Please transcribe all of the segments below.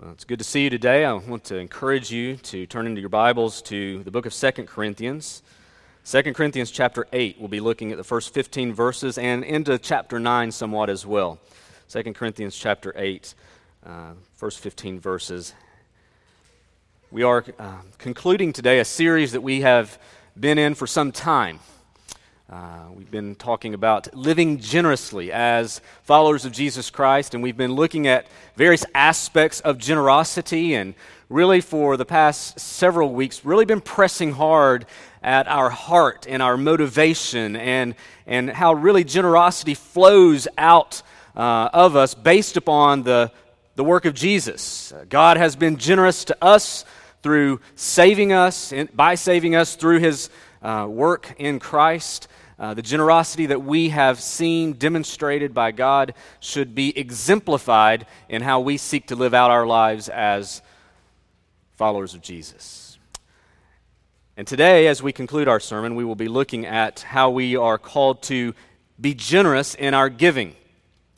Well, it's good to see you today. I want to encourage you to turn into your Bibles to the book of 2 Corinthians. 2 Corinthians chapter 8, we'll be looking at the first 15 verses and into chapter 9 somewhat as well. 2 Corinthians chapter 8, uh, first 15 verses. We are uh, concluding today a series that we have been in for some time. Uh, we've been talking about living generously as followers of Jesus Christ, and we've been looking at various aspects of generosity, and really for the past several weeks, really been pressing hard at our heart and our motivation, and, and how really generosity flows out uh, of us based upon the, the work of Jesus. God has been generous to us through saving us, by saving us through his uh, work in Christ. Uh, the generosity that we have seen demonstrated by God should be exemplified in how we seek to live out our lives as followers of Jesus. And today, as we conclude our sermon, we will be looking at how we are called to be generous in our giving.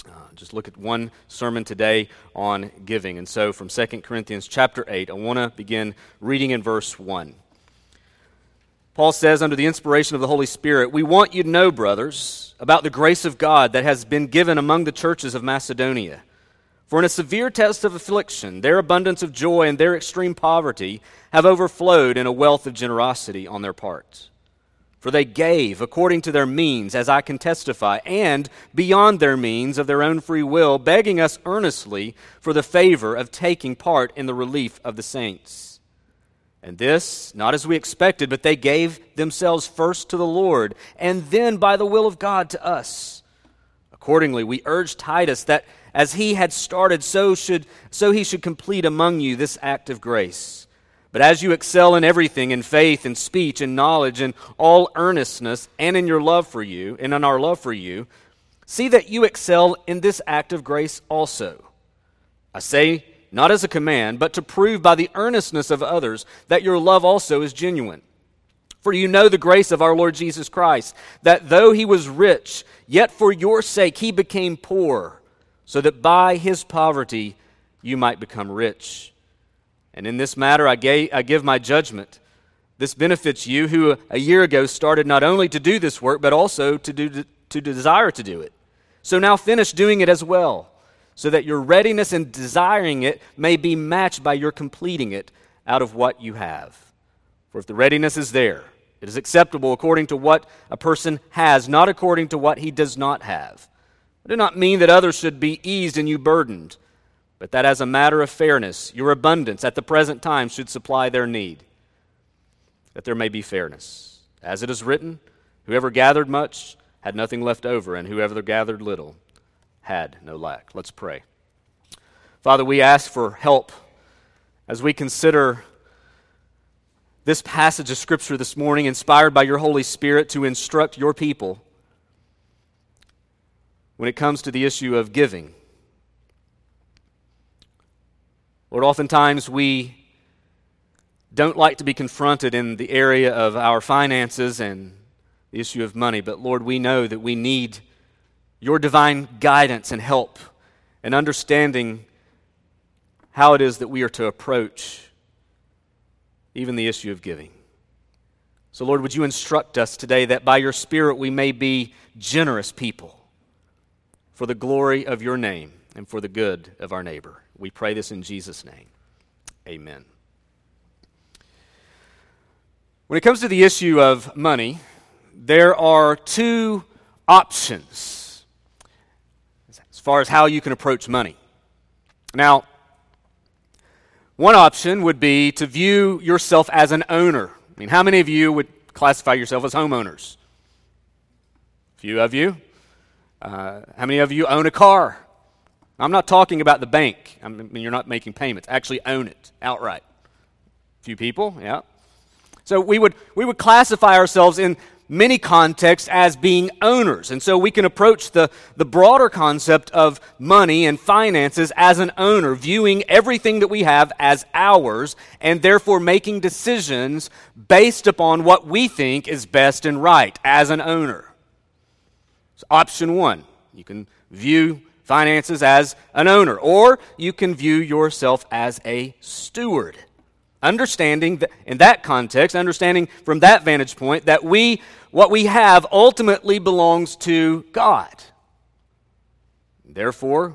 Uh, just look at one sermon today on giving. And so from 2 Corinthians chapter 8, I want to begin reading in verse 1. Paul says, under the inspiration of the Holy Spirit, We want you to know, brothers, about the grace of God that has been given among the churches of Macedonia. For in a severe test of affliction, their abundance of joy and their extreme poverty have overflowed in a wealth of generosity on their part. For they gave according to their means, as I can testify, and beyond their means of their own free will, begging us earnestly for the favor of taking part in the relief of the saints. And this, not as we expected, but they gave themselves first to the Lord, and then by the will of God to us. Accordingly, we urge Titus that as he had started, so, should, so he should complete among you this act of grace. But as you excel in everything, in faith, in speech, in knowledge, in all earnestness, and in your love for you, and in our love for you, see that you excel in this act of grace also. I say not as a command, but to prove by the earnestness of others that your love also is genuine. For you know the grace of our Lord Jesus Christ, that though he was rich, yet for your sake he became poor, so that by his poverty you might become rich. And in this matter I, gave, I give my judgment. This benefits you who a year ago started not only to do this work, but also to, do, to desire to do it. So now finish doing it as well so that your readiness in desiring it may be matched by your completing it out of what you have. For if the readiness is there, it is acceptable according to what a person has, not according to what he does not have. I do not mean that others should be eased and you burdened, but that as a matter of fairness, your abundance at the present time should supply their need, that there may be fairness. As it is written, whoever gathered much had nothing left over, and whoever gathered little had no lack. Let's pray. Father, we ask for help as we consider this passage of Scripture this morning, inspired by your Holy Spirit to instruct your people when it comes to the issue of giving. Lord, oftentimes we don't like to be confronted in the area of our finances and the issue of money, but Lord, we know that we need your divine guidance and help and understanding how it is that we are to approach even the issue of giving. So, Lord, would you instruct us today that by your Spirit we may be generous people for the glory of your name and for the good of our neighbor. We pray this in Jesus' name. Amen. When it comes to the issue of money, there are two options as far as how you can approach money. Now, one option would be to view yourself as an owner. I mean, how many of you would classify yourself as homeowners? A few of you. Uh, how many of you own a car? I'm not talking about the bank. I mean, you're not making payments. Actually, own it outright. A few people, yeah. So we would we would classify ourselves in many contexts as being owners. And so we can approach the, the broader concept of money and finances as an owner, viewing everything that we have as ours, and therefore making decisions based upon what we think is best and right as an owner. So option one, you can view finances as an owner, or you can view yourself as a steward. Understanding that in that context, understanding from that vantage point that we, what we have ultimately belongs to God. Therefore,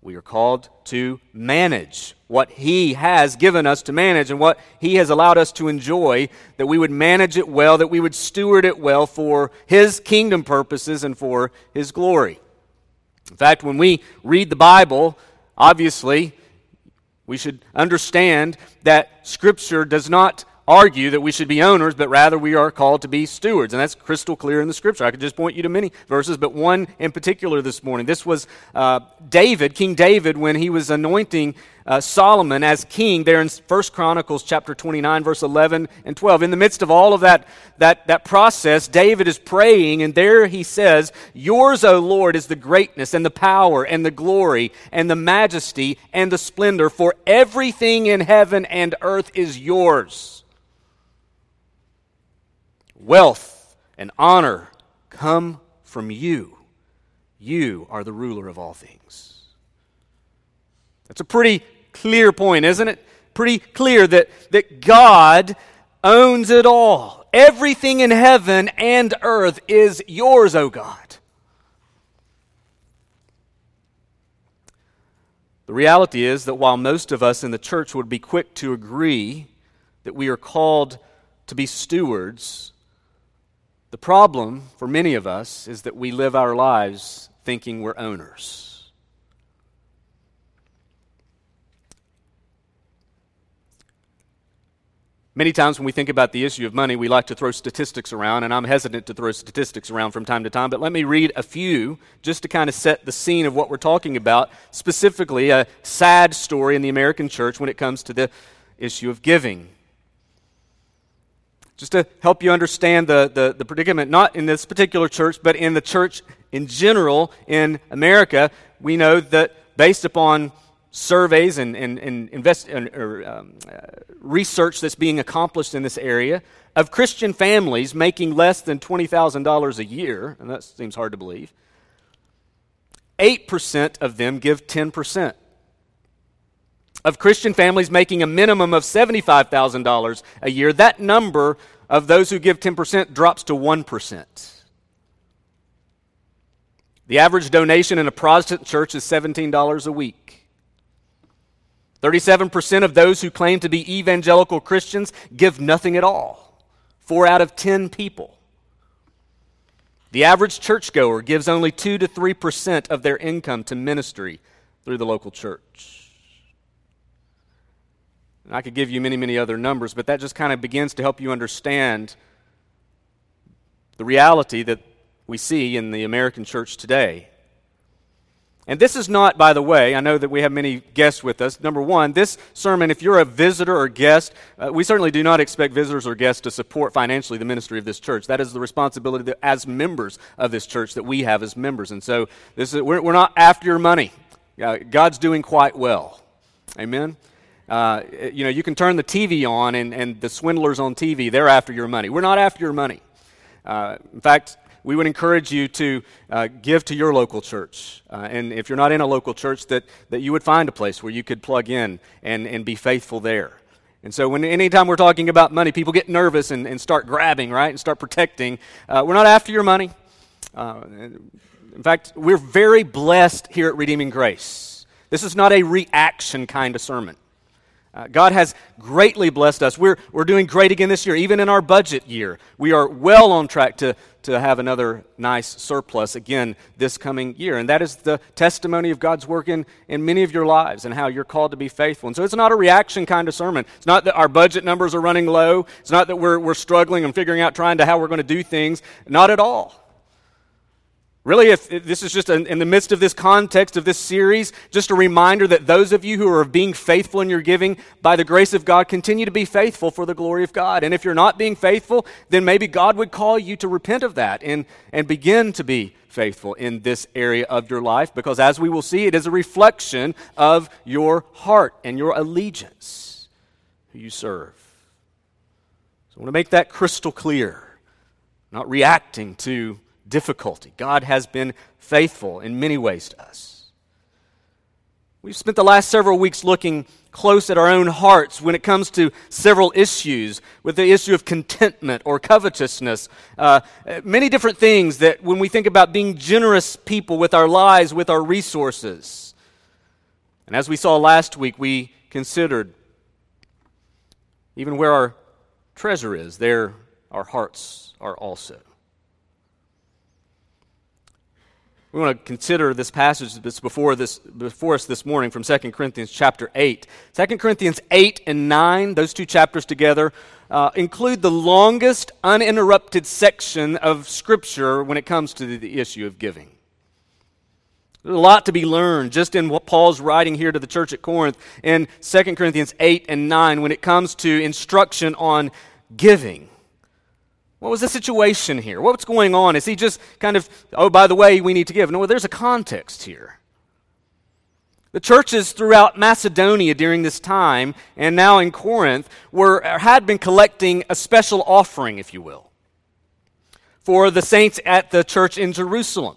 we are called to manage what He has given us to manage and what He has allowed us to enjoy, that we would manage it well, that we would steward it well for His kingdom purposes and for His glory. In fact, when we read the Bible, obviously, we should understand that Scripture does not argue that we should be owners, but rather we are called to be stewards. And that's crystal clear in the scripture. I could just point you to many verses, but one in particular this morning. This was uh, David, King David, when he was anointing uh, Solomon as king there in 1 Chronicles chapter 29, verse 11 and 12. In the midst of all of that, that, that process, David is praying, and there he says, Yours, O Lord, is the greatness and the power and the glory and the majesty and the splendor, for everything in heaven and earth is yours. Wealth and honor come from you. You are the ruler of all things. That's a pretty clear point, isn't it? Pretty clear that, that God owns it all. Everything in heaven and earth is yours, O oh God. The reality is that while most of us in the church would be quick to agree that we are called to be stewards, the problem for many of us is that we live our lives thinking we're owners. Many times when we think about the issue of money, we like to throw statistics around, and I'm hesitant to throw statistics around from time to time, but let me read a few just to kind of set the scene of what we're talking about, specifically a sad story in the American church when it comes to the issue of giving just to help you understand the, the, the, predicament, not in this particular church, but in the church in general in America, we know that based upon surveys and, and, and invest, or, um, uh, research that's being accomplished in this area of Christian families making less than $20,000 a year, and that seems hard to believe, 8% of them give 10% of Christian families making a minimum of $75,000 a year, that number of those who give 10% drops to 1%. The average donation in a Protestant church is $17 a week. 37% of those who claim to be evangelical Christians give nothing at all. Four out of 10 people. The average churchgoer gives only 2 to 3% of their income to ministry through the local church. And I could give you many, many other numbers, but that just kind of begins to help you understand the reality that we see in the American church today. And this is not, by the way, I know that we have many guests with us. Number one, this sermon, if you're a visitor or guest, uh, we certainly do not expect visitors or guests to support financially the ministry of this church. That is the responsibility that, as members of this church that we have as members. And so this is, we're, we're not after your money. Uh, God's doing quite well. Amen? Uh, you know, you can turn the TV on and, and the swindlers on TV, they're after your money. We're not after your money. Uh, in fact, we would encourage you to uh, give to your local church. Uh, and if you're not in a local church, that, that you would find a place where you could plug in and, and be faithful there. And so, when anytime we're talking about money, people get nervous and, and start grabbing, right, and start protecting. Uh, we're not after your money. In fact, we're very blessed here at Redeeming Grace. This is not a reaction kind of sermon. Uh, God has greatly blessed us. We're, we're doing great again this year, even in our budget year. We are well on track to, to have another nice surplus again this coming year. And that is the testimony of God's work in, in many of your lives and how you're called to be faithful. And so it's not a reaction kind of sermon. It's not that our budget numbers are running low. It's not that we're, we're struggling and figuring out trying to how we're going to do things. Not at all. Really, if, this is just in the midst of this context of this series, just a reminder that those of you who are being faithful in your giving, by the grace of God, continue to be faithful for the glory of God. And if you're not being faithful, then maybe God would call you to repent of that and, and begin to be faithful in this area of your life, because as we will see, it is a reflection of your heart and your allegiance, who you serve. So I want to make that crystal clear, not reacting to difficulty. God has been faithful in many ways to us. We've spent the last several weeks looking close at our own hearts when it comes to several issues, with the issue of contentment or covetousness. Uh, many different things that when we think about being generous people with our lives, with our resources. And as we saw last week, we considered even where our treasure is, there our hearts are also. We want to consider this passage that's before, this, before us this morning from 2 Corinthians chapter 8. 2 Corinthians 8 and 9, those two chapters together, uh, include the longest uninterrupted section of Scripture when it comes to the, the issue of giving. There's a lot to be learned just in what Paul's writing here to the church at Corinth in 2 Corinthians 8 and 9 when it comes to instruction on giving. What was the situation here? What's going on? Is he just kind of, oh, by the way, we need to give? No, there's a context here. The churches throughout Macedonia during this time, and now in Corinth, were, had been collecting a special offering, if you will, for the saints at the church in Jerusalem.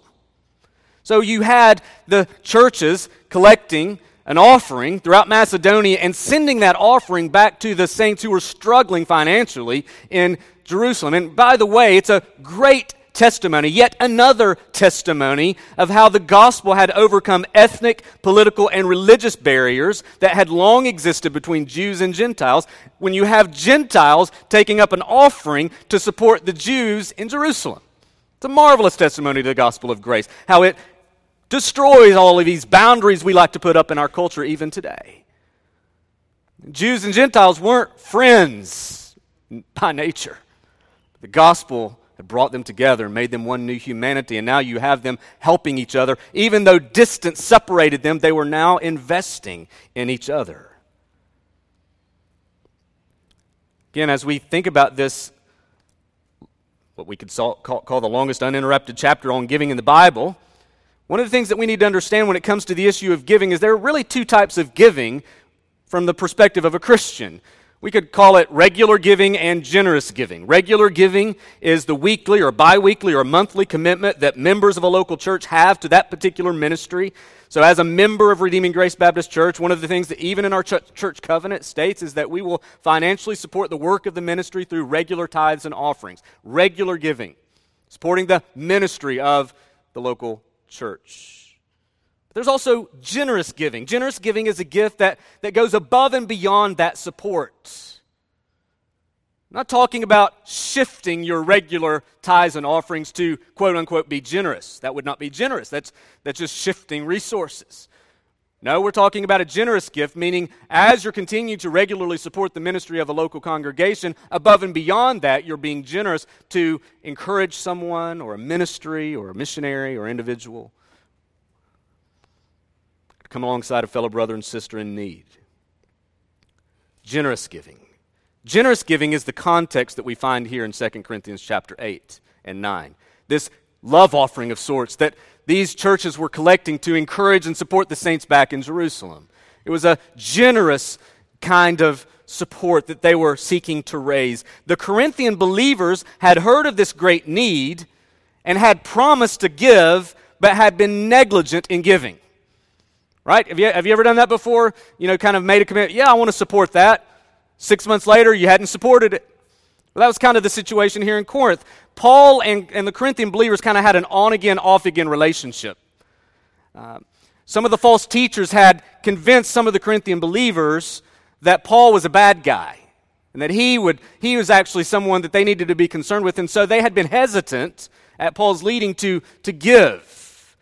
So you had the churches collecting an offering throughout Macedonia and sending that offering back to the saints who were struggling financially in Jerusalem. And by the way, it's a great testimony, yet another testimony of how the gospel had overcome ethnic, political, and religious barriers that had long existed between Jews and Gentiles. When you have Gentiles taking up an offering to support the Jews in Jerusalem, it's a marvelous testimony to the gospel of grace, how it destroys all of these boundaries we like to put up in our culture even today. Jews and Gentiles weren't friends by nature. The gospel had brought them together and made them one new humanity, and now you have them helping each other. Even though distance separated them, they were now investing in each other. Again, as we think about this, what we could call, the longest uninterrupted chapter on giving in the Bible, one of the things that we need to understand when it comes to the issue of giving is there are really two types of giving from the perspective of a Christian. We could call it regular giving and generous giving. Regular giving is the weekly or bi weekly or monthly commitment that members of a local church have to that particular ministry. So, as a member of Redeeming Grace Baptist Church, one of the things that even in our ch- church covenant states is that we will financially support the work of the ministry through regular tithes and offerings. Regular giving, supporting the ministry of the local church. But there's also generous giving. Generous giving is a gift that, that goes above and beyond that support. I'm not talking about shifting your regular tithes and offerings to quote unquote be generous. That would not be generous. That's, that's just shifting resources. No, we're talking about a generous gift, meaning as you're continuing to regularly support the ministry of a local congregation, above and beyond that, you're being generous to encourage someone or a ministry or a missionary or individual. Come alongside a fellow brother and sister in need. Generous giving. Generous giving is the context that we find here in 2 Corinthians chapter 8 and 9. This love offering of sorts that these churches were collecting to encourage and support the saints back in Jerusalem. It was a generous kind of support that they were seeking to raise. The Corinthian believers had heard of this great need and had promised to give, but had been negligent in giving. Right? Have you, have you ever done that before? You know, kind of made a commitment, yeah, I want to support that. Six months later, you hadn't supported it. Well, that was kind of the situation here in Corinth. Paul and, and the Corinthian believers kind of had an on again, off again relationship. Uh, some of the false teachers had convinced some of the Corinthian believers that Paul was a bad guy and that he, would, he was actually someone that they needed to be concerned with. And so they had been hesitant at Paul's leading to, to give.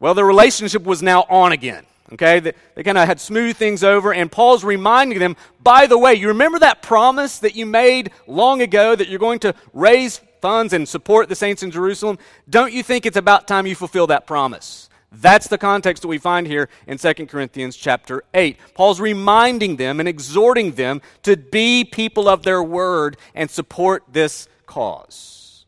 Well, the relationship was now on again. Okay, they, they kind of had smoothed things over, and Paul's reminding them, by the way, you remember that promise that you made long ago that you're going to raise funds and support the saints in Jerusalem? Don't you think it's about time you fulfill that promise? That's the context that we find here in 2 Corinthians chapter 8. Paul's reminding them and exhorting them to be people of their word and support this cause.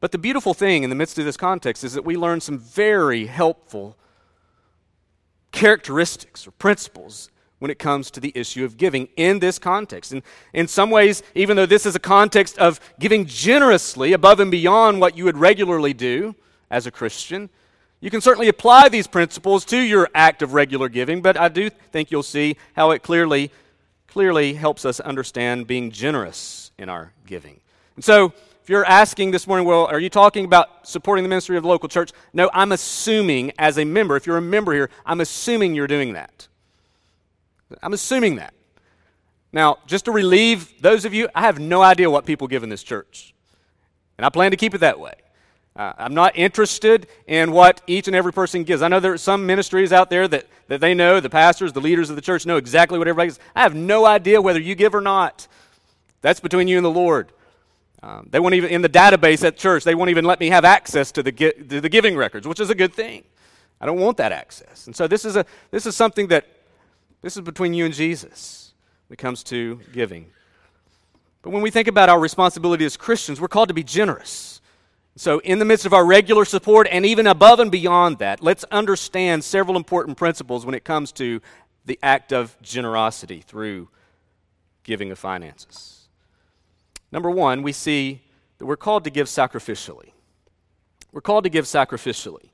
But the beautiful thing in the midst of this context is that we learn some very helpful characteristics or principles when it comes to the issue of giving in this context. And in some ways, even though this is a context of giving generously above and beyond what you would regularly do as a Christian, You can certainly apply these principles to your act of regular giving, but I do think you'll see how it clearly, clearly helps us understand being generous in our giving. And so, if you're asking this morning, well, are you talking about supporting the ministry of the local church? No, I'm assuming as a member, if you're a member here, I'm assuming you're doing that. I'm assuming that. Now, just to relieve those of you, I have no idea what people give in this church. And I plan to keep it that way. Uh, I'm not interested in what each and every person gives. I know there are some ministries out there that, that they know, the pastors, the leaders of the church know exactly what everybody gives. I have no idea whether you give or not. That's between you and the Lord. Um, they won't even, in the database at church, they won't even let me have access to the, to the giving records, which is a good thing. I don't want that access. And so this is, a, this is something that, this is between you and Jesus when it comes to giving. But when we think about our responsibility as Christians, we're called to be generous. So, in the midst of our regular support and even above and beyond that, let's understand several important principles when it comes to the act of generosity through giving of finances. Number one, we see that we're called to give sacrificially. We're called to give sacrificially.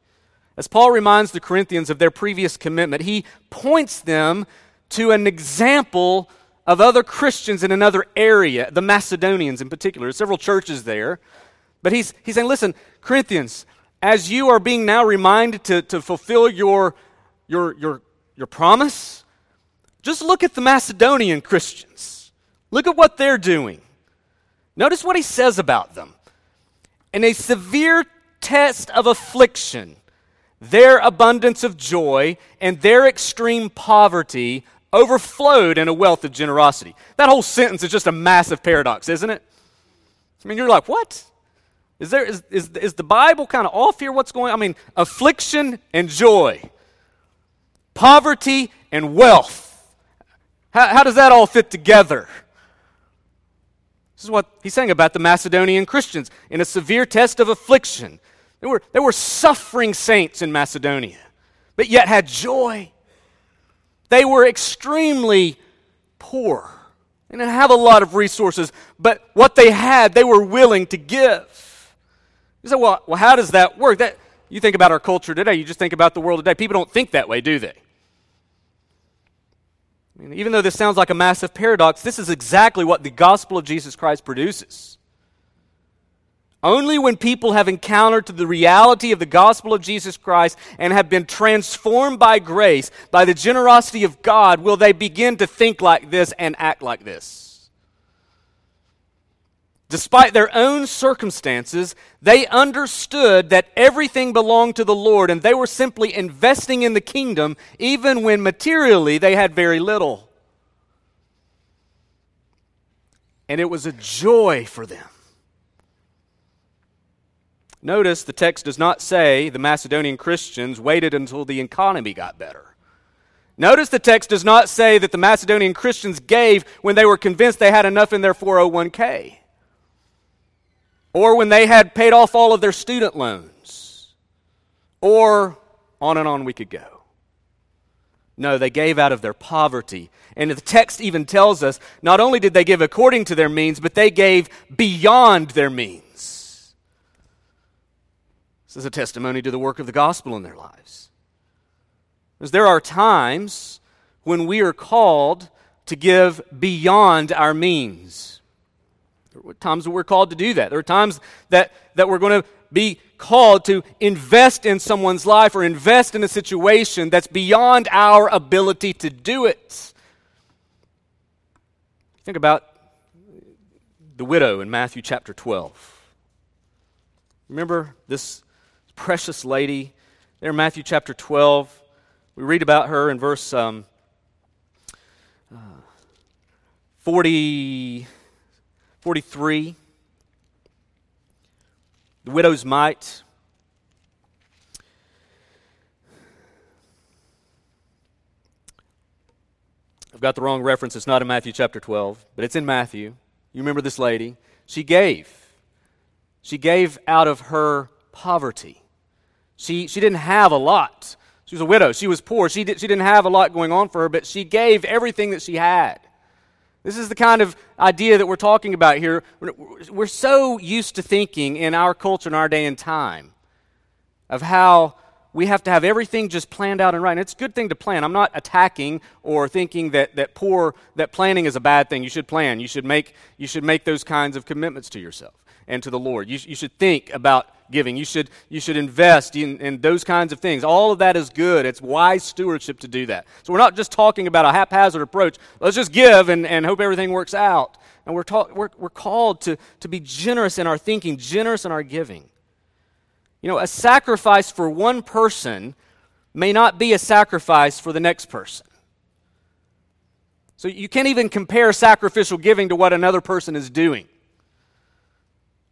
As Paul reminds the Corinthians of their previous commitment, he points them to an example of other Christians in another area, the Macedonians in particular. There's several churches there. But he's, he's saying, listen, Corinthians, as you are being now reminded to, to fulfill your, your, your, your promise, just look at the Macedonian Christians. Look at what they're doing. Notice what he says about them. In a severe test of affliction, their abundance of joy and their extreme poverty overflowed in a wealth of generosity. That whole sentence is just a massive paradox, isn't it? I mean, you're like, what? Is, there, is, is, is the Bible kind of off here? What's going on? I mean, affliction and joy, poverty and wealth. How, how does that all fit together? This is what he's saying about the Macedonian Christians. In a severe test of affliction, there were, there were suffering saints in Macedonia, but yet had joy. They were extremely poor. They didn't have a lot of resources, but what they had, they were willing to give. You say, well, well how does that work? That, you think about our culture today, you just think about the world today. People don't think that way, do they? Mean, even though this sounds like a massive paradox, this is exactly what the gospel of Jesus Christ produces. Only when people have encountered the reality of the gospel of Jesus Christ and have been transformed by grace, by the generosity of God, will they begin to think like this and act like this. Despite their own circumstances, they understood that everything belonged to the Lord and they were simply investing in the kingdom even when materially they had very little. And it was a joy for them. Notice the text does not say the Macedonian Christians waited until the economy got better. Notice the text does not say that the Macedonian Christians gave when they were convinced they had enough in their 401k or when they had paid off all of their student loans, or on and on we could go. No, they gave out of their poverty. And the text even tells us not only did they give according to their means, but they gave beyond their means. This is a testimony to the work of the gospel in their lives. Because there are times when we are called to give beyond our means. There are times that we're called to do that. There are times that, that we're going to be called to invest in someone's life or invest in a situation that's beyond our ability to do it. Think about the widow in Matthew chapter 12. Remember this precious lady there in Matthew chapter 12? We read about her in verse um, uh, 40. 43. The widow's mite. I've got the wrong reference. It's not in Matthew chapter 12, but it's in Matthew. You remember this lady? She gave. She gave out of her poverty. She, she didn't have a lot. She was a widow. She was poor. She, did, she didn't have a lot going on for her, but she gave everything that she had. This is the kind of idea that we're talking about here. We're so used to thinking in our culture, in our day and time, of how we have to have everything just planned out and right. And it's a good thing to plan. I'm not attacking or thinking that, that poor that planning is a bad thing. You should plan. You should make you should make those kinds of commitments to yourself and to the Lord. You, you should think about giving. You should you should invest in, in those kinds of things. All of that is good. It's wise stewardship to do that. So we're not just talking about a haphazard approach. Let's just give and, and hope everything works out. And we're, we're, we're called to, to be generous in our thinking, generous in our giving. You know, a sacrifice for one person may not be a sacrifice for the next person. So you can't even compare sacrificial giving to what another person is doing.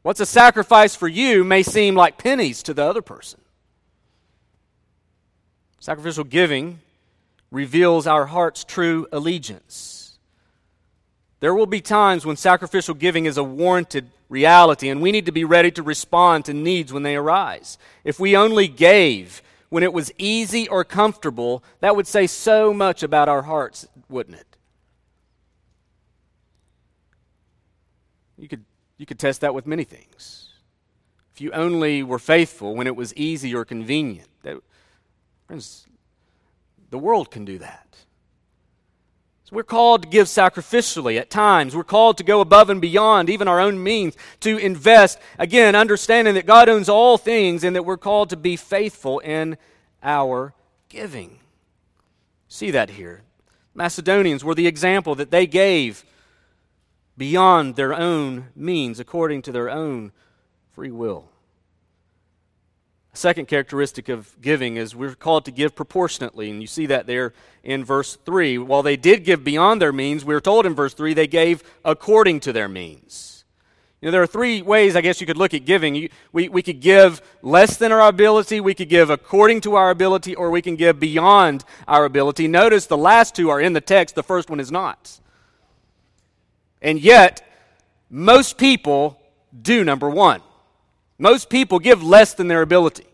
What's a sacrifice for you may seem like pennies to the other person. Sacrificial giving reveals our heart's true allegiance. There will be times when sacrificial giving is a warranted reality, and we need to be ready to respond to needs when they arise. If we only gave when it was easy or comfortable, that would say so much about our hearts, wouldn't it? You could, you could test that with many things. If you only were faithful when it was easy or convenient, that, friends, the world can do that. So we're called to give sacrificially at times. We're called to go above and beyond even our own means, to invest, again, understanding that God owns all things and that we're called to be faithful in our giving. See that here. Macedonians were the example that they gave beyond their own means, according to their own free will. A Second characteristic of giving is we're called to give proportionately, and you see that there in verse 3. While they did give beyond their means, we are told in verse 3 they gave according to their means. You know, there are three ways I guess you could look at giving. we, we could give less than our ability, we could give according to our ability, or we can give beyond our ability. Notice the last two are in the text, the first one is not. And yet, most people do number one. Most people give less than their ability.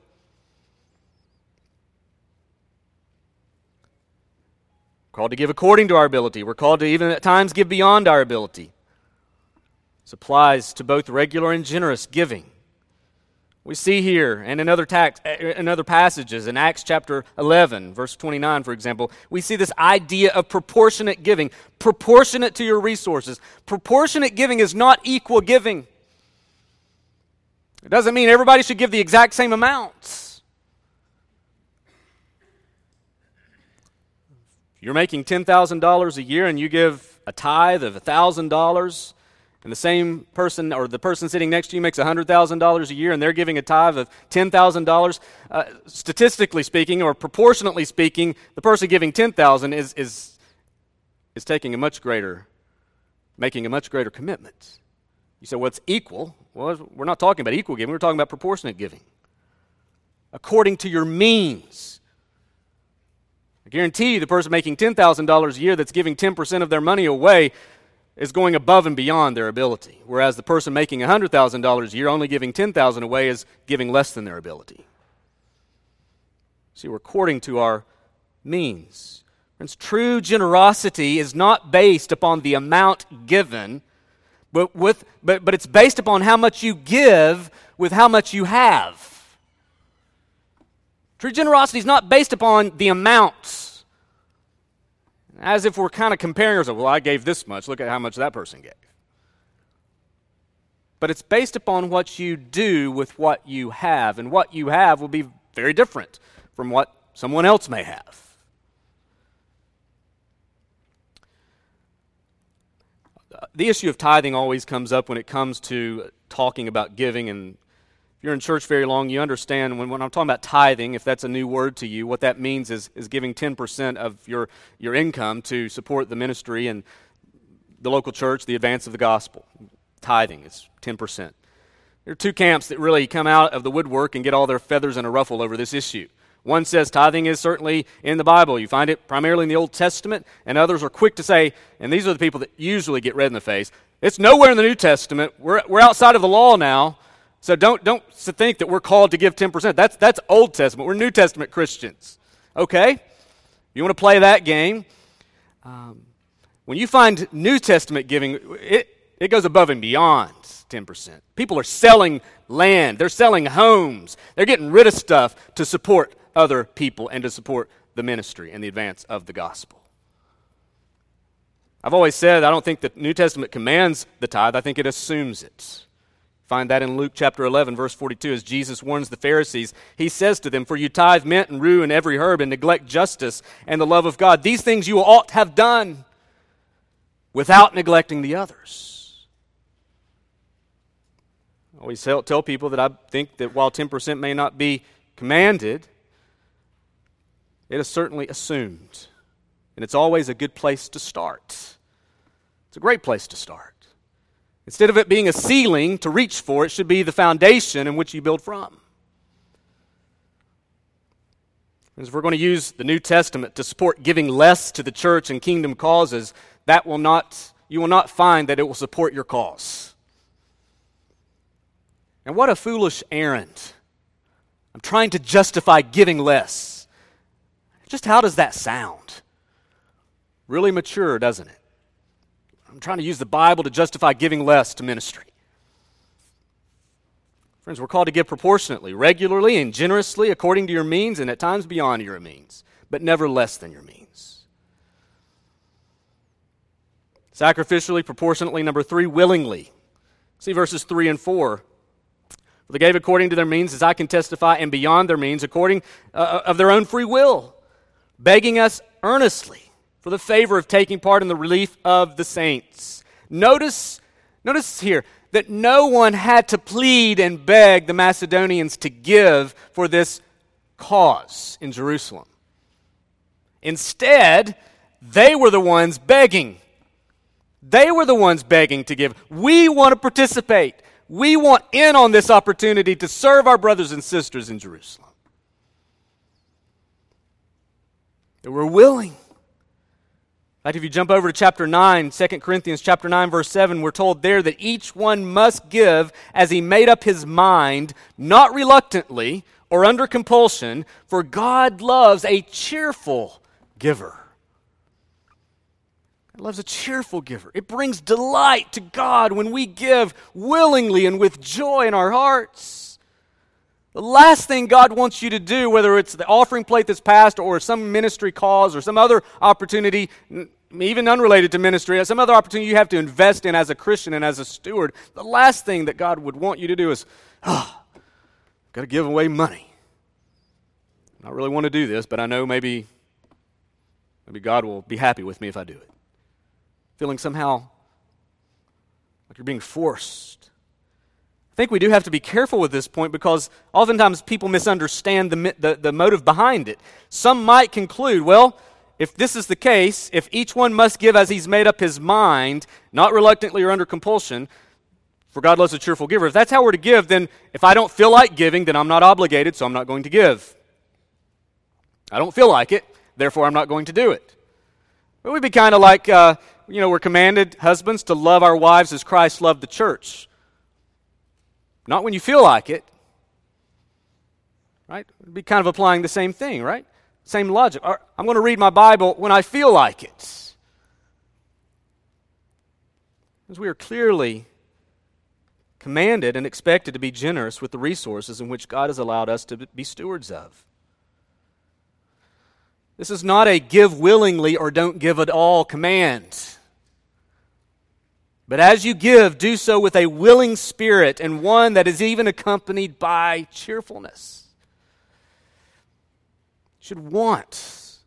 We're called to give according to our ability. We're called to even at times give beyond our ability. This applies to both regular and generous giving. We see here and in other, tax, in other passages, in Acts chapter 11, verse 29, for example, we see this idea of proportionate giving. Proportionate to your resources. Proportionate giving is not equal giving. It doesn't mean everybody should give the exact same amounts. You're making $10,000 a year and you give a tithe of $1,000, and the same person or the person sitting next to you makes $100,000 a year and they're giving a tithe of $10,000, uh, statistically speaking or proportionately speaking, the person giving 10000 is, is, is taking a much greater, making a much greater commitment. You say, well, it's equal. Well, we're not talking about equal giving, we're talking about proportionate giving. According to your means. I guarantee you, the person making $10,000 a year that's giving 10% of their money away is going above and beyond their ability, whereas the person making $100,000 a year only giving 10000 away is giving less than their ability. See, we're according to our means. Friends, true generosity is not based upon the amount given but, with, but, but it's based upon how much you give with how much you have. True generosity is not based upon the amounts, as if we're kind of comparing ourselves. Well, I gave this much. Look at how much that person gave. But it's based upon what you do with what you have, and what you have will be very different from what someone else may have. the issue of tithing always comes up when it comes to talking about giving. And you're in church very long, you understand when, when I'm talking about tithing, if that's a new word to you, what that means is, is giving 10% of your, your income to support the ministry and the local church, the advance of the gospel. Tithing is 10%. There are two camps that really come out of the woodwork and get all their feathers in a ruffle over this issue. One says tithing is certainly in the Bible. You find it primarily in the Old Testament, and others are quick to say, and these are the people that usually get red in the face, it's nowhere in the New Testament. We're, we're outside of the law now, so don't, don't think that we're called to give 10%. That's, that's Old Testament. We're New Testament Christians. Okay? You want to play that game? Um, when you find New Testament giving, it, it goes above and beyond 10%. People are selling land, they're selling homes, they're getting rid of stuff to support other people and to support the ministry and the advance of the gospel. I've always said I don't think the New Testament commands the tithe, I think it assumes it. Find that in Luke chapter 11, verse 42, as Jesus warns the Pharisees. He says to them, For you tithe mint and rue and every herb and neglect justice and the love of God. These things you ought have done without neglecting the others. I always tell, tell people that I think that while 10% may not be commanded, it is certainly assumed. And it's always a good place to start. It's a great place to start. Instead of it being a ceiling to reach for, it should be the foundation in which you build from. As we're going to use the New Testament to support giving less to the church and kingdom causes, that will not, you will not find that it will support your cause. And what a foolish errand. I'm trying to justify giving less. Just how does that sound? Really mature, doesn't it? I'm trying to use the Bible to justify giving less to ministry. Friends, we're called to give proportionately, regularly, and generously according to your means, and at times beyond your means, but never less than your means. Sacrificially, proportionately. Number three, willingly. See verses 3 and 4. For they gave according to their means, as I can testify, and beyond their means, according uh, uh of their own free will, begging us earnestly for the favor of taking part in the relief of the saints. Notice, notice here that no one had to plead and beg the Macedonians to give for this cause in Jerusalem. Instead, they were the ones begging. They were the ones begging to give. We want to participate. We want in on this opportunity to serve our brothers and sisters in Jerusalem. They were willing fact, if you jump over to chapter 9, 2 Corinthians chapter 9, verse 7, we're told there that each one must give as he made up his mind, not reluctantly or under compulsion, for God loves a cheerful giver. God loves a cheerful giver. It brings delight to God when we give willingly and with joy in our hearts. The last thing God wants you to do, whether it's the offering plate that's passed or some ministry cause or some other opportunity, even unrelated to ministry, some other opportunity you have to invest in as a Christian and as a steward, the last thing that God would want you to do is, ah, oh, got to give away money. I really want to do this, but I know maybe, maybe God will be happy with me if I do it. Feeling somehow like you're being forced I think we do have to be careful with this point because oftentimes people misunderstand the, the, the, motive behind it. Some might conclude, well, if this is the case, if each one must give as he's made up his mind, not reluctantly or under compulsion, for God loves a cheerful giver, if that's how we're to give, then if I don't feel like giving, then I'm not obligated, so I'm not going to give. I don't feel like it, therefore I'm not going to do it. It would be kind of like, uh, you know, we're commanded, husbands, to love our wives as Christ loved the church. Not when you feel like it. Right? It'd be kind of applying the same thing, right? Same logic. I'm going to read my Bible when I feel like it. Because we are clearly commanded and expected to be generous with the resources in which God has allowed us to be stewards of. This is not a give willingly or don't give at all command. But as you give, do so with a willing spirit and one that is even accompanied by cheerfulness. Should want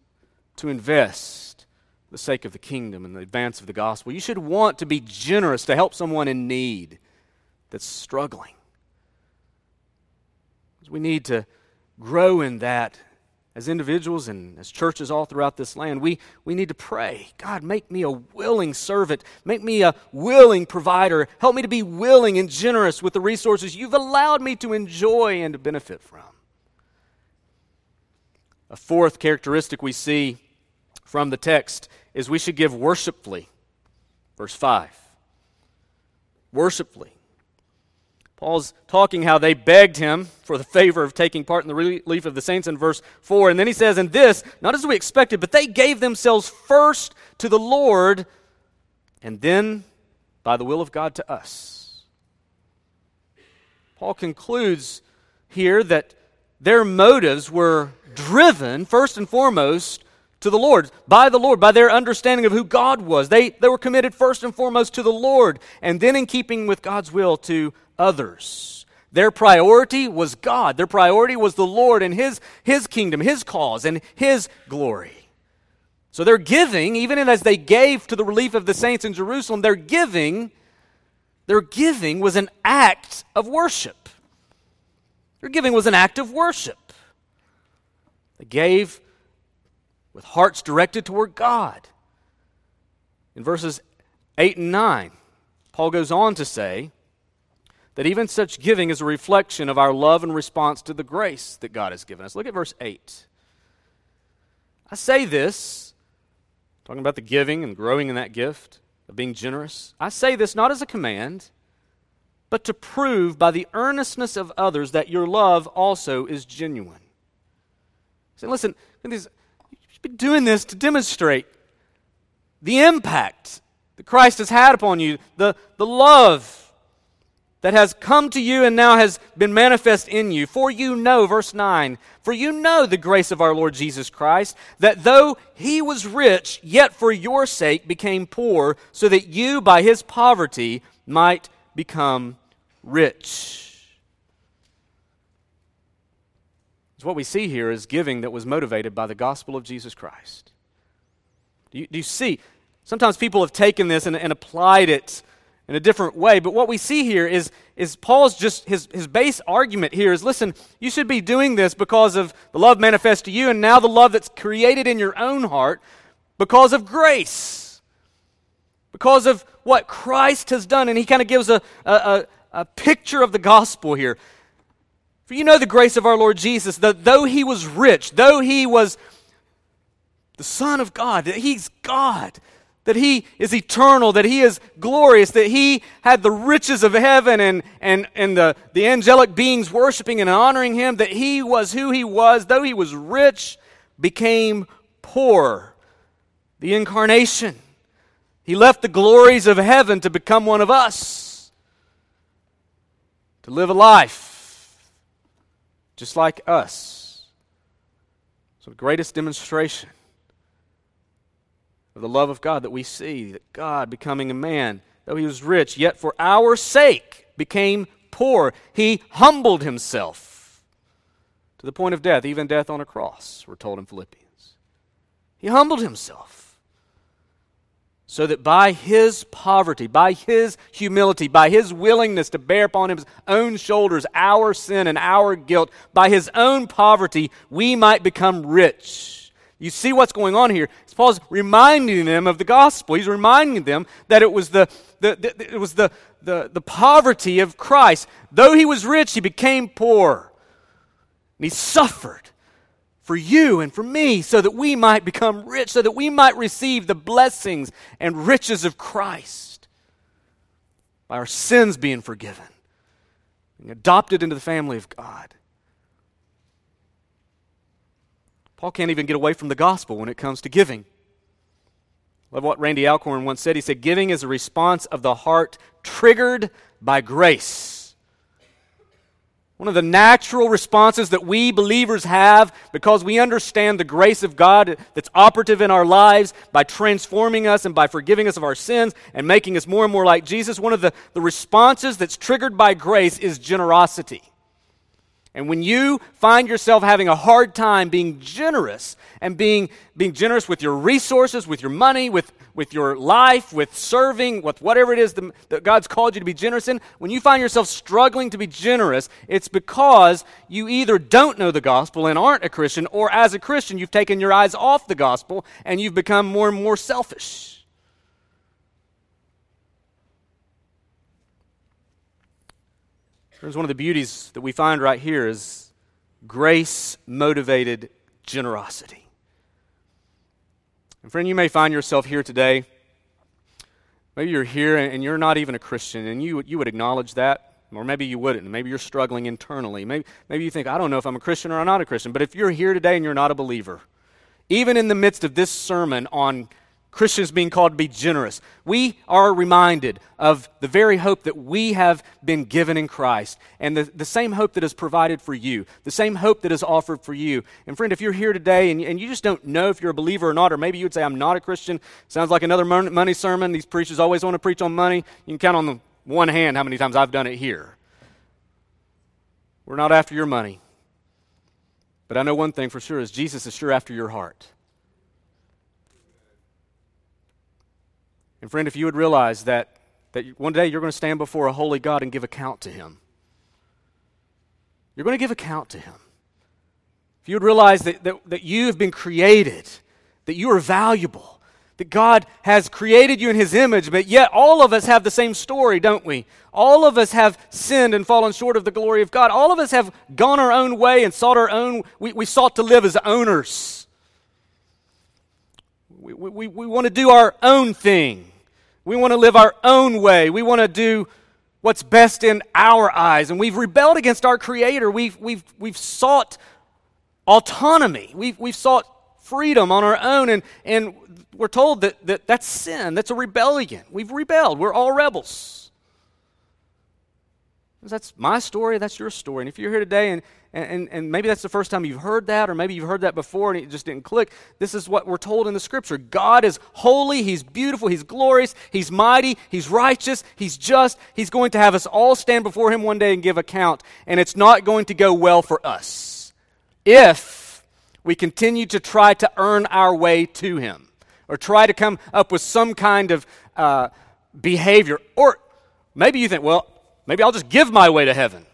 to invest for the sake of the kingdom and the advance of the gospel. You should want to be generous to help someone in need that's struggling. We need to grow in that as individuals and as churches all throughout this land, we, we need to pray God, make me a willing servant, make me a willing provider, help me to be willing and generous with the resources you've allowed me to enjoy and to benefit from. A fourth characteristic we see from the text is we should give worshipfully. Verse 5. Worshipfully. Paul's talking how they begged him for the favor of taking part in the relief of the saints in verse 4. And then he says, And this, not as we expected, but they gave themselves first to the Lord, and then by the will of God to us. Paul concludes here that their motives were driven, first and foremost, to the Lord, by the Lord, by their understanding of who God was. They, they were committed first and foremost to the Lord, and then in keeping with God's will to others. Their priority was God. Their priority was the Lord and His, His kingdom, His cause, and His glory. So their giving, even as they gave to the relief of the saints in Jerusalem, their giving, their giving was an act of worship. Their giving was an act of worship. They gave with hearts directed toward God. In verses 8 and 9, Paul goes on to say that even such giving is a reflection of our love and response to the grace that God has given us. Look at verse 8. I say this, talking about the giving and growing in that gift of being generous. I say this not as a command, but to prove by the earnestness of others that your love also is genuine. So listen, you should be doing this to demonstrate the impact that Christ has had upon you, the, the love that has come to you and now has been manifest in you. For you know, verse 9, for you know the grace of our Lord Jesus Christ, that though he was rich, yet for your sake became poor, so that you by his poverty might become rich. What we see here is giving that was motivated by the gospel of Jesus Christ. Do you, do you see? Sometimes people have taken this and, and, applied it in a different way, but what we see here is, is Paul's just, his, his base argument here is listen, you should be doing this because of the love manifest to you, and now the love that's created in your own heart because of grace, because of what Christ has done. And he kind of gives a, a, a, a picture of the gospel here. For you know the grace of our Lord Jesus, that though he was rich, though he was the Son of God, that he's God, that he is eternal, that he is glorious, that he had the riches of heaven and, and, and the, the angelic beings worshiping and honoring him, that he was who he was, though he was rich, became poor. The incarnation. He left the glories of heaven to become one of us, to live a life just like us. So, the greatest demonstration of the love of God that we see, that God becoming a man, though he was rich, yet for our sake became poor. He humbled himself to the point of death, even death on a cross, we're told in Philippians. He humbled himself so that by his poverty, by his humility, by his willingness to bear upon his own shoulders our sin and our guilt, by his own poverty, we might become rich. You see what's going on here? Paul's reminding them of the gospel. He's reminding them that it was the, the, the it was the, the, the poverty of Christ. Though he was rich, he became poor. And he suffered for you and for me so that we might become rich, so that we might receive the blessings and riches of Christ by our sins being forgiven and adopted into the family of God. Paul can't even get away from the gospel when it comes to giving. Love what Randy Alcorn once said. He said, Giving is a response of the heart triggered by grace. One of the natural responses that we believers have because we understand the grace of God that's operative in our lives by transforming us and by forgiving us of our sins and making us more and more like Jesus, one of the, the responses that's triggered by grace is generosity. And when you find yourself having a hard time being generous and being, being generous with your resources, with your money, with, with your life, with serving, with whatever it is that God's called you to be generous in, when you find yourself struggling to be generous, it's because you either don't know the gospel and aren't a Christian, or as a Christian, you've taken your eyes off the gospel and you've become more and more selfish. Here's one of the beauties that we find right here is grace motivated generosity. And friend, you may find yourself here today. Maybe you're here and you're not even a Christian, and you, you would acknowledge that. Or maybe you wouldn't. Maybe you're struggling internally. Maybe, maybe you think, I don't know if I'm a Christian or I'm not a Christian. But if you're here today and you're not a believer, even in the midst of this sermon on Christians being called to be generous. We are reminded of the very hope that we have been given in Christ and the, the same hope that is provided for you, the same hope that is offered for you. And friend, if you're here today and, and you just don't know if you're a believer or not, or maybe you would say, I'm not a Christian, sounds like another money sermon. These preachers always want to preach on money. You can count on the one hand how many times I've done it here. We're not after your money. But I know one thing for sure is Jesus is sure after your heart. And friend, if you would realize that, that one day you're going to stand before a holy God and give account to him, you're going to give account to him. If you would realize that, that, that you have been created, that you are valuable, that God has created you in His image, but yet all of us have the same story, don't we? All of us have sinned and fallen short of the glory of God. All of us have gone our own way and sought our own, we, we sought to live as owners. We, we, we want to do our own thing. We want to live our own way. We want to do what's best in our eyes. And we've rebelled against our Creator. We've, we've, we've sought autonomy. We've, we've sought freedom on our own. And, and we're told that, that that's sin. That's a rebellion. We've rebelled. We're all rebels. That's my story. That's your story. And if you're here today and, and, and maybe that's the first time you've heard that, or maybe you've heard that before and it just didn't click. This is what we're told in the scripture God is holy, He's beautiful, He's glorious, He's mighty, He's righteous, He's just. He's going to have us all stand before Him one day and give account. And it's not going to go well for us if we continue to try to earn our way to Him or try to come up with some kind of uh, behavior. Or maybe you think, well, maybe I'll just give my way to heaven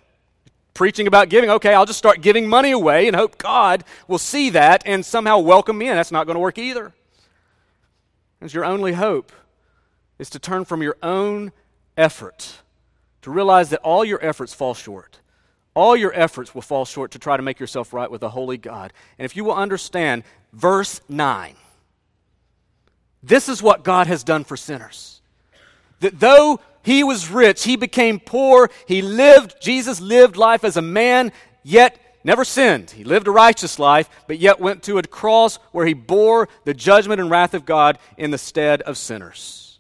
preaching about giving. Okay, I'll just start giving money away and hope God will see that and somehow welcome me in. That's not going to work either. Because your only hope is to turn from your own effort, to realize that all your efforts fall short. All your efforts will fall short to try to make yourself right with a holy God. And if you will understand verse 9, this is what God has done for sinners. That though he was rich. He became poor. He lived, Jesus lived life as a man, yet never sinned. He lived a righteous life, but yet went to a cross where he bore the judgment and wrath of God in the stead of sinners.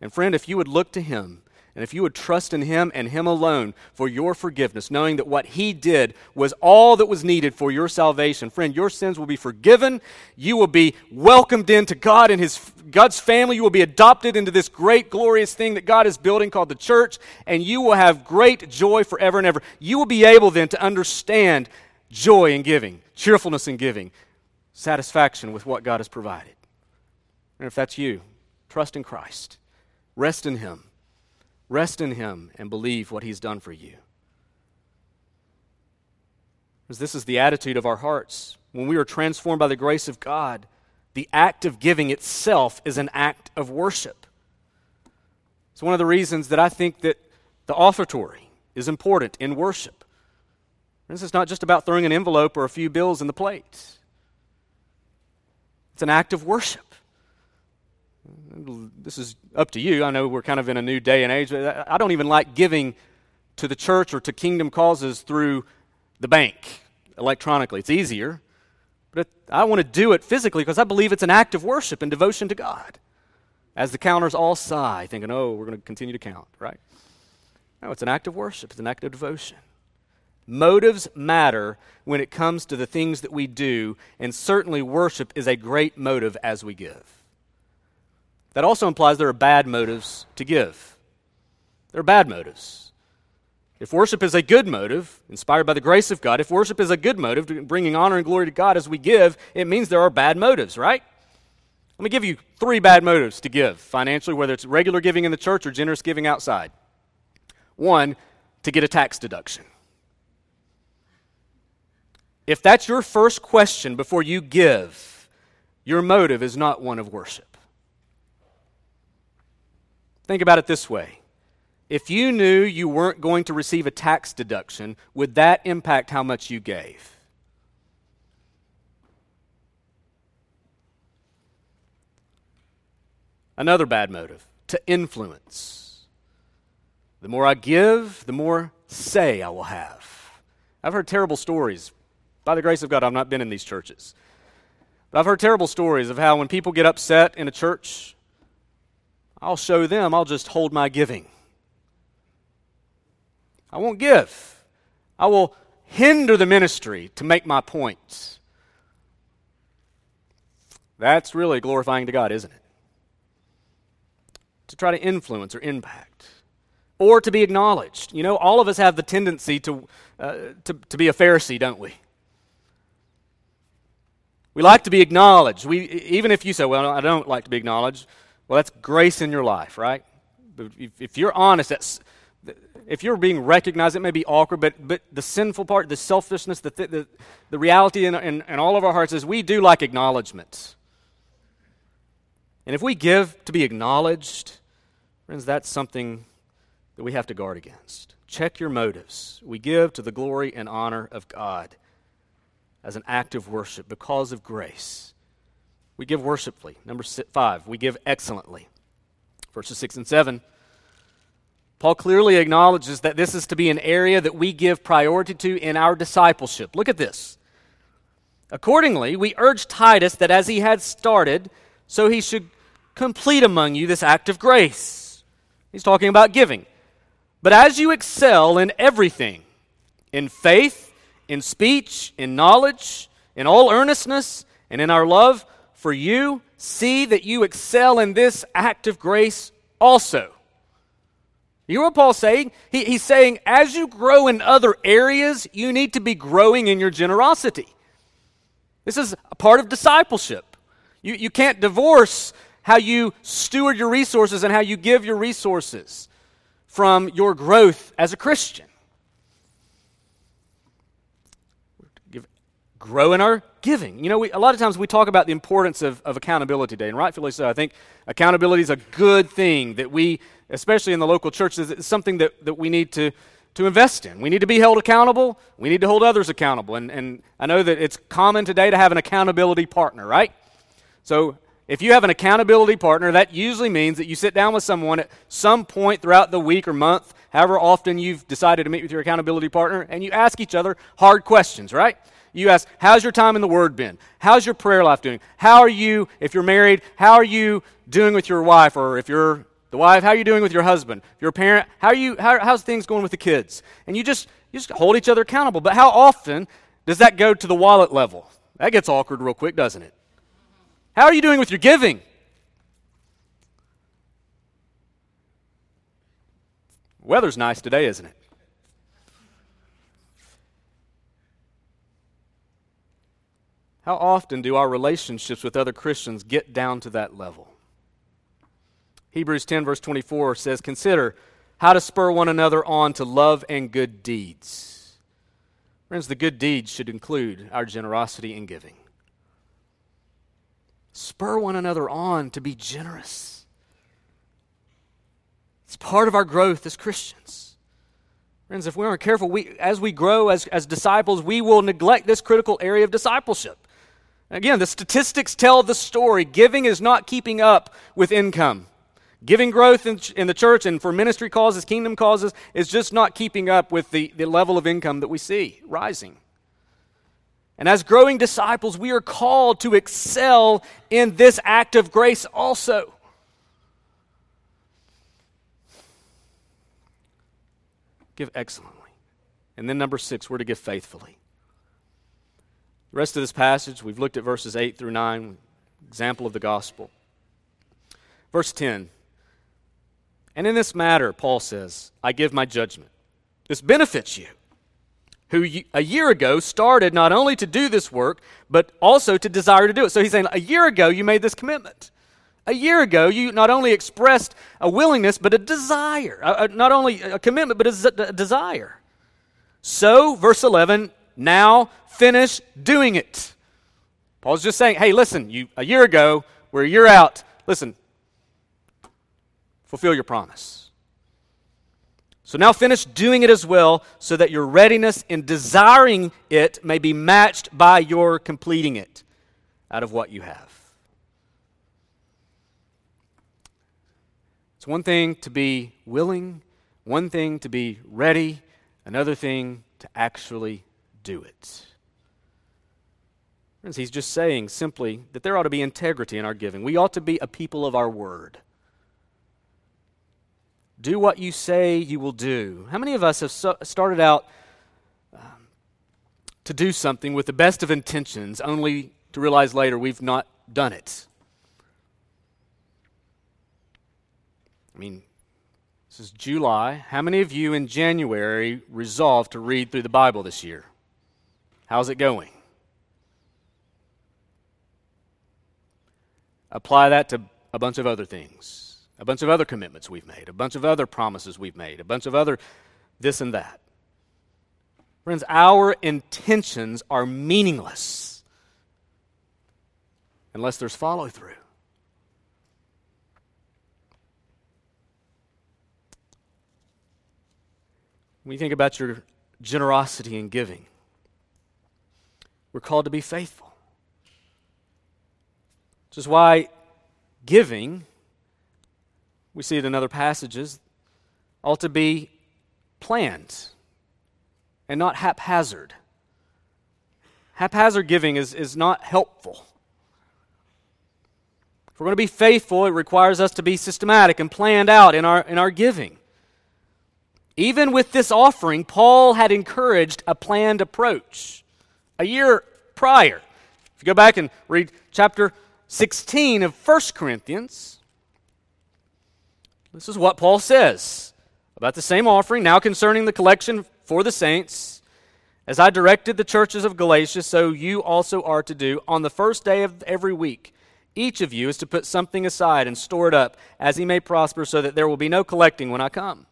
And friend, if you would look to him, and if you would trust in Him and Him alone for your forgiveness, knowing that what He did was all that was needed for your salvation, friend, your sins will be forgiven. You will be welcomed into God and His God's family. You will be adopted into this great, glorious thing that God is building called the church, and you will have great joy forever and ever. You will be able then to understand joy in giving, cheerfulness in giving, satisfaction with what God has provided. And if that's you, trust in Christ, rest in Him Rest in Him and believe what He's done for you. Because this is the attitude of our hearts. When we are transformed by the grace of God, the act of giving itself is an act of worship. It's one of the reasons that I think that the offertory is important in worship. This is not just about throwing an envelope or a few bills in the plate. It's an act of worship this is up to you. I know we're kind of in a new day and age. I don't even like giving to the church or to kingdom causes through the bank electronically. It's easier. But I want to do it physically because I believe it's an act of worship and devotion to God. As the counters all sigh, thinking, oh, we're going to continue to count, right? No, it's an act of worship, it's an act of devotion. Motives matter when it comes to the things that we do, and certainly worship is a great motive as we give. That also implies there are bad motives to give. There are bad motives. If worship is a good motive, inspired by the grace of God, if worship is a good motive, bringing honor and glory to God as we give, it means there are bad motives, right? Let me give you three bad motives to give financially, whether it's regular giving in the church or generous giving outside. One, to get a tax deduction. If that's your first question before you give, your motive is not one of worship. Think about it this way if you knew you weren't going to receive a tax deduction, would that impact how much you gave? Another bad motive to influence. The more I give, the more say I will have. I've heard terrible stories. By the grace of God, I've not been in these churches. But I've heard terrible stories of how when people get upset in a church, I'll show them, I'll just hold my giving. I won't give. I will hinder the ministry to make my point. That's really glorifying to God, isn't it? To try to influence or impact. Or to be acknowledged. You know, all of us have the tendency to, uh, to, to be a Pharisee, don't we? We like to be acknowledged. We, even if you say, well, I don't like to be acknowledged, well, that's grace in your life, right? If you're honest, that's, if you're being recognized, it may be awkward, but, but the sinful part, the selfishness, the, the, the reality in, in, in all of our hearts is we do like acknowledgments. And if we give to be acknowledged, friends, that's something that we have to guard against. Check your motives. We give to the glory and honor of God as an act of worship because of grace. We give worshipfully. Number five, we give excellently. Verses 6 and 7. Paul clearly acknowledges that this is to be an area that we give priority to in our discipleship. Look at this. Accordingly, we urge Titus that as he had started, so he should complete among you this act of grace. He's talking about giving. But as you excel in everything, in faith, in speech, in knowledge, in all earnestness, and in our love for you, see that you excel in this act of grace also. You hear what Paul's saying? He, he's saying, as you grow in other areas, you need to be growing in your generosity. This is a part of discipleship. You, you can't divorce how you steward your resources and how you give your resources from your growth as a Christian. Grow in our giving. You know, we, a lot of times we talk about the importance of, of accountability day, and rightfully so. I think accountability is a good thing that we, especially in the local churches, it's something that, that we need to, to invest in. We need to be held accountable. We need to hold others accountable. And, and I know that it's common today to have an accountability partner, right? So if you have an accountability partner, that usually means that you sit down with someone at some point throughout the week or month, however often you've decided to meet with your accountability partner, and you ask each other hard questions, right? You ask, How's your time in the Word been? How's your prayer life doing? How are you, if you're married, how are you doing with your wife? Or if you're the wife, how are you doing with your husband? If you're a parent, how are you, how, how's things going with the kids? And you just, you just hold each other accountable. But how often does that go to the wallet level? That gets awkward real quick, doesn't it? How are you doing with your giving? Weather's nice today, isn't it? How often do our relationships with other Christians get down to that level? Hebrews 10, verse 24 says, Consider how to spur one another on to love and good deeds. Friends, the good deeds should include our generosity and giving. Spur one another on to be generous. It's part of our growth as Christians. Friends, if we aren't careful, we, as we grow as, as disciples, we will neglect this critical area of discipleship. Again, the statistics tell the story. Giving is not keeping up with income. Giving growth in, in, the church and for ministry causes, kingdom causes, is just not keeping up with the, the level of income that we see rising. And as growing disciples, we are called to excel in this act of grace also. Give excellently. And then, number six, we're to give faithfully. The rest of this passage, we've looked at verses 8 through 9, example of the gospel. Verse 10 And in this matter, Paul says, I give my judgment. This benefits you, who a year ago started not only to do this work, but also to desire to do it. So he's saying, A year ago, you made this commitment. A year ago, you not only expressed a willingness, but a desire. not only a commitment, but a desire. So, verse 11, now finish doing it. Paul's just saying, hey, listen, you a year ago, we're a year out. Listen, fulfill your promise. So now finish doing it as well, so that your readiness in desiring it may be matched by your completing it out of what you have. It's one thing to be willing, one thing to be ready, another thing to actually do it. Friends, he's just saying simply that there ought to be integrity in our giving. We ought to be a people of our word. Do what you say you will do. How many of us have so started out um, to do something with the best of intentions only to realize later we've not done it? I mean, this is July. How many of you in January resolved to read through the Bible this year? How's it going? Apply that to a bunch of other things, a bunch of other commitments we've made, a bunch of other promises we've made, a bunch of other this and that. Friends, our intentions are meaningless unless there's follow through. When you think about your generosity and giving, we're called to be faithful. Which is why giving, we see it in other passages, ought to be planned and not haphazard. Haphazard giving is, is not helpful. If we're going to be faithful, it requires us to be systematic and planned out in our, in our giving. Even with this offering, Paul had encouraged a planned approach a year prior. If you go back and read chapter 16 of 1 Corinthians, this is what Paul says about the same offering, now concerning the collection for the saints. As I directed the churches of Galatia, so you also are to do. On the first day of every week, each of you is to put something aside and store it up, as he may prosper, so that there will be no collecting when I come.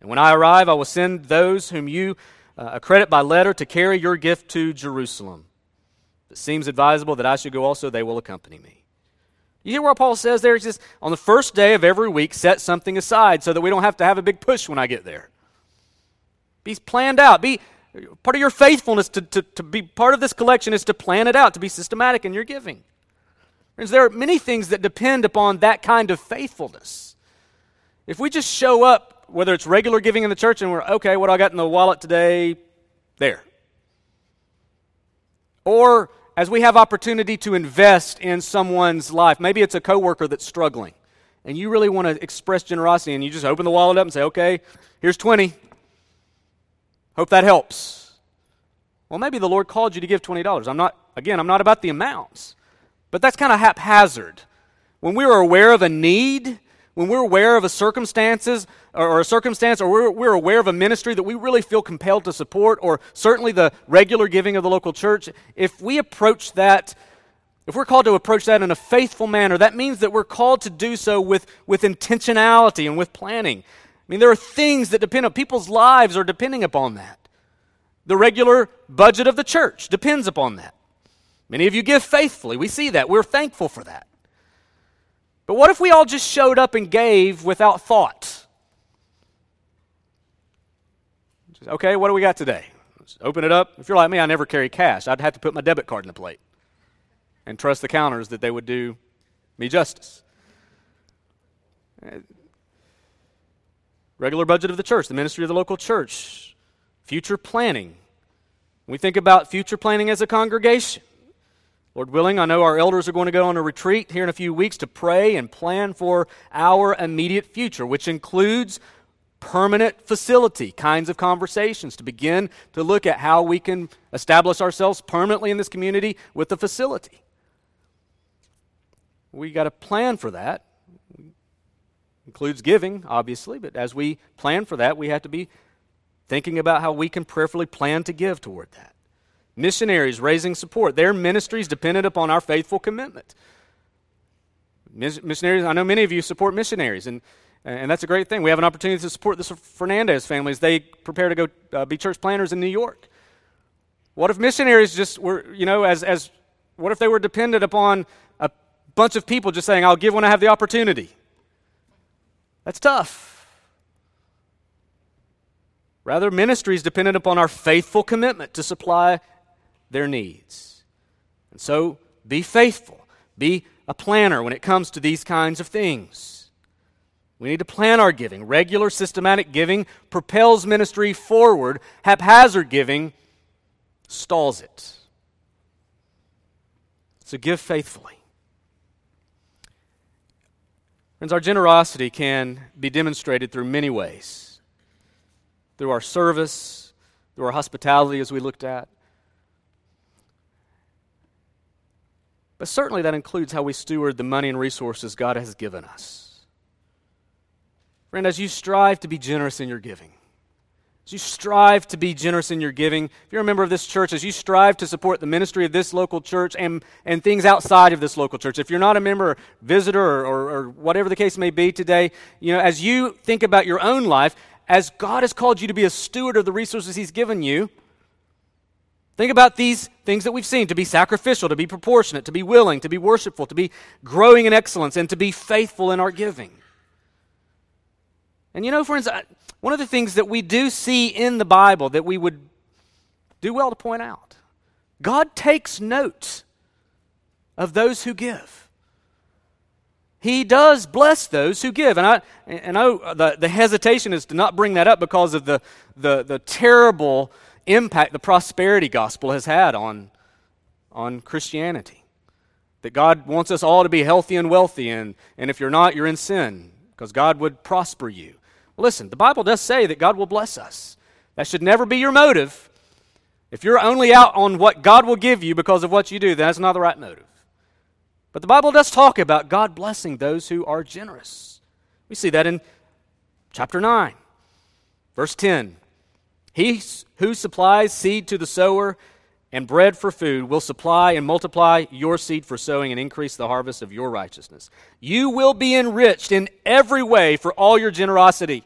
And when I arrive, I will send those whom you uh, credit by letter to carry your gift to Jerusalem. If it seems advisable that I should go also, they will accompany me. You hear what Paul says there? He says, on the first day of every week, set something aside so that we don't have to have a big push when I get there. Be planned out. Be part of your faithfulness to, to, to be part of this collection is to plan it out, to be systematic in your giving. Friends, there are many things that depend upon that kind of faithfulness. If we just show up, whether it's regular giving in the church and we're, okay, what I got in the wallet today, there. Or as we have opportunity to invest in someone's life, maybe it's a coworker that's struggling, and you really want to express generosity, and you just open the wallet up and say, okay, here's 20. Hope that helps. Well, maybe the Lord called you to give $20. I'm not, again, I'm not about the amounts, but that's kind of haphazard. When we are aware of a need, when we're aware of a circumstances or, a circumstance or we're, we're aware of a ministry that we really feel compelled to support or certainly the regular giving of the local church if we approach that if we're called to approach that in a faithful manner that means that we're called to do so with, with intentionality and with planning. I mean there are things that depend on people's lives are depending upon that. The regular budget of the church depends upon that. Many of you give faithfully. We see that. We're thankful for that but what if we all just showed up and gave without thought? Okay, what do we got today? Let's open it up. If you're like me, I never carry cash. I'd have to put my debit card in the plate and trust the counters that they would do me justice. Eh, regular budget of the church, the ministry of the local church, future planning. We think about future planning as a congregation. Lord willing, I know our elders are going to go on a retreat here in a few weeks to pray and plan for our immediate future, which includes permanent facility kinds of conversations to begin to look at how we can establish ourselves permanently in this community with a facility. We got to plan for that. Includes giving, obviously, but as we plan for that, we have to be thinking about how we can prayerfully plan to give toward that missionaries raising support. Their ministries dependent upon our faithful commitment. Missionaries, I know many of you support missionaries, and, and that's a great thing. We have an opportunity to support the Fernandez families. they prepare to go uh, be church planners in New York. What if missionaries just were, you know, as, as what if they were dependent upon a bunch of people just saying, I'll give when I have the opportunity? That's tough. Rather, ministry is dependent upon our faithful commitment to supply their needs. And so be faithful, be a planner when it comes to these kinds of things. We need to plan our giving. Regular, systematic giving propels ministry forward, haphazard giving stalls it. So give faithfully. Friends, our generosity can be demonstrated through many ways through our service, through our hospitality, as we looked at. But certainly that includes how we steward the money and resources God has given us. Friend, as you strive to be generous in your giving, as you strive to be generous in your giving, if you're a member of this church, as you strive to support the ministry of this local church and, and things outside of this local church, if you're not a member, visitor, or, or, or whatever the case may be today, you know, as you think about your own life, as God has called you to be a steward of the resources He's given you, think about these things that we've seen to be sacrificial, to be proportionate, to be willing, to be worshipful, to be growing in excellence, and to be faithful in our giving. And you know, friends, one of the things that we do see in the Bible that we would do well to point out God takes note of those who give. He does bless those who give. And I, and I the, the hesitation is to not bring that up because of the, the, the terrible impact the prosperity gospel has had on, on Christianity. That God wants us all to be healthy and wealthy, and, and if you're not, you're in sin because God would prosper you. Listen, the Bible does say that God will bless us. That should never be your motive. If you're only out on what God will give you because of what you do, that's not the right motive. But the Bible does talk about God blessing those who are generous. We see that in chapter 9, verse 10. He who supplies seed to the sower and bread for food will supply and multiply your seed for sowing and increase the harvest of your righteousness. You will be enriched in every way for all your generosity,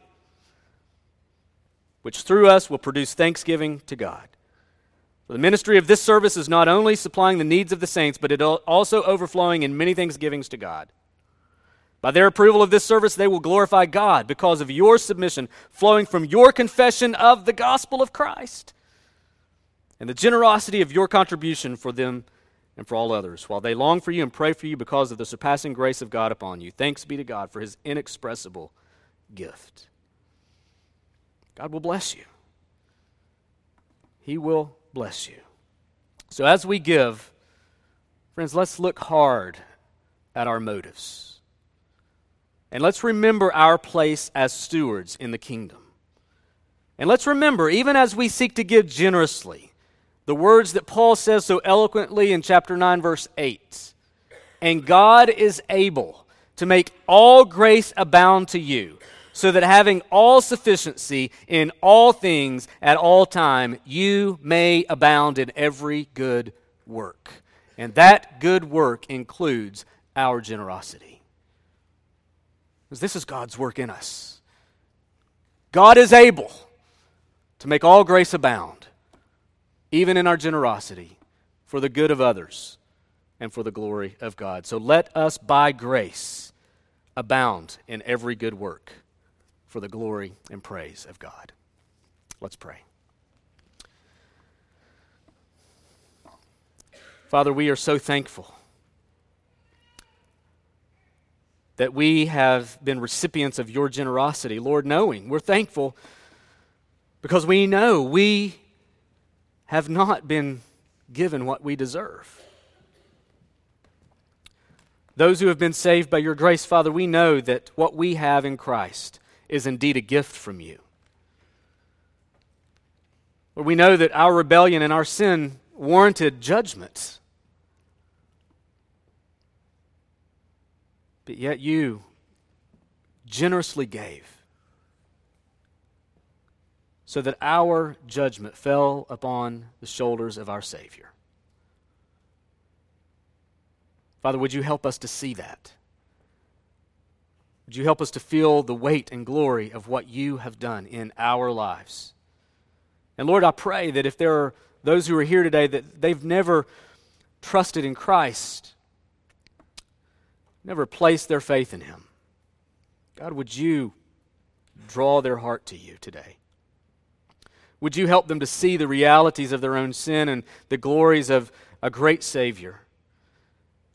which through us will produce thanksgiving to God. The ministry of this service is not only supplying the needs of the saints, but it also overflowing in many thanksgivings to God. By their approval of this service, they will glorify God because of your submission flowing from your confession of the gospel of Christ and the generosity of your contribution for them and for all others, while they long for you and pray for you because of the surpassing grace of God upon you. Thanks be to God for his inexpressible gift. God will bless you. He will bless you. So, as we give, friends, let's look hard at our motives. And let's remember our place as stewards in the kingdom. And let's remember, even as we seek to give generously, the words that Paul says so eloquently in chapter 9, verse 8. And God is able to make all grace abound to you, so that having all sufficiency in all things at all time, you may abound in every good work. And that good work includes our generosity. Because this is God's work in us. God is able to make all grace abound even in our generosity, for the good of others and for the glory of God. So let us, by grace, abound in every good work for the glory and praise of God. Let's pray. Father, we are so thankful that we have been recipients of your generosity. Lord, knowing we're thankful because we know we have not been given what we deserve. Those who have been saved by your grace, Father, we know that what we have in Christ is indeed a gift from you. Lord, we know that our rebellion and our sin warranted judgment. But yet you generously gave so that our judgment fell upon the shoulders of our Savior. Father, would you help us to see that? Would you help us to feel the weight and glory of what you have done in our lives? And Lord, I pray that if there are those who are here today that they've never trusted in Christ, never placed their faith in Him, God, would you draw their heart to you today? Would you help them to see the realities of their own sin and the glories of a great Savior?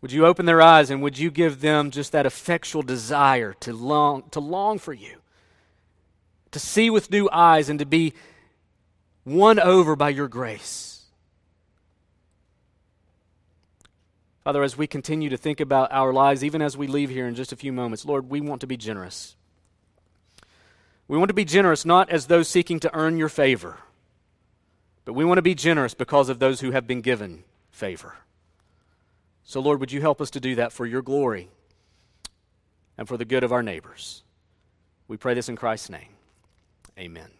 Would you open their eyes and would you give them just that effectual desire to long, to long for you, to see with new eyes and to be won over by your grace? Father, as we continue to think about our lives, even as we leave here in just a few moments, Lord, we want to be generous. We want to be generous not as those seeking to earn your favor, but we want to be generous because of those who have been given favor. So, Lord, would you help us to do that for your glory and for the good of our neighbors? We pray this in Christ's name. Amen.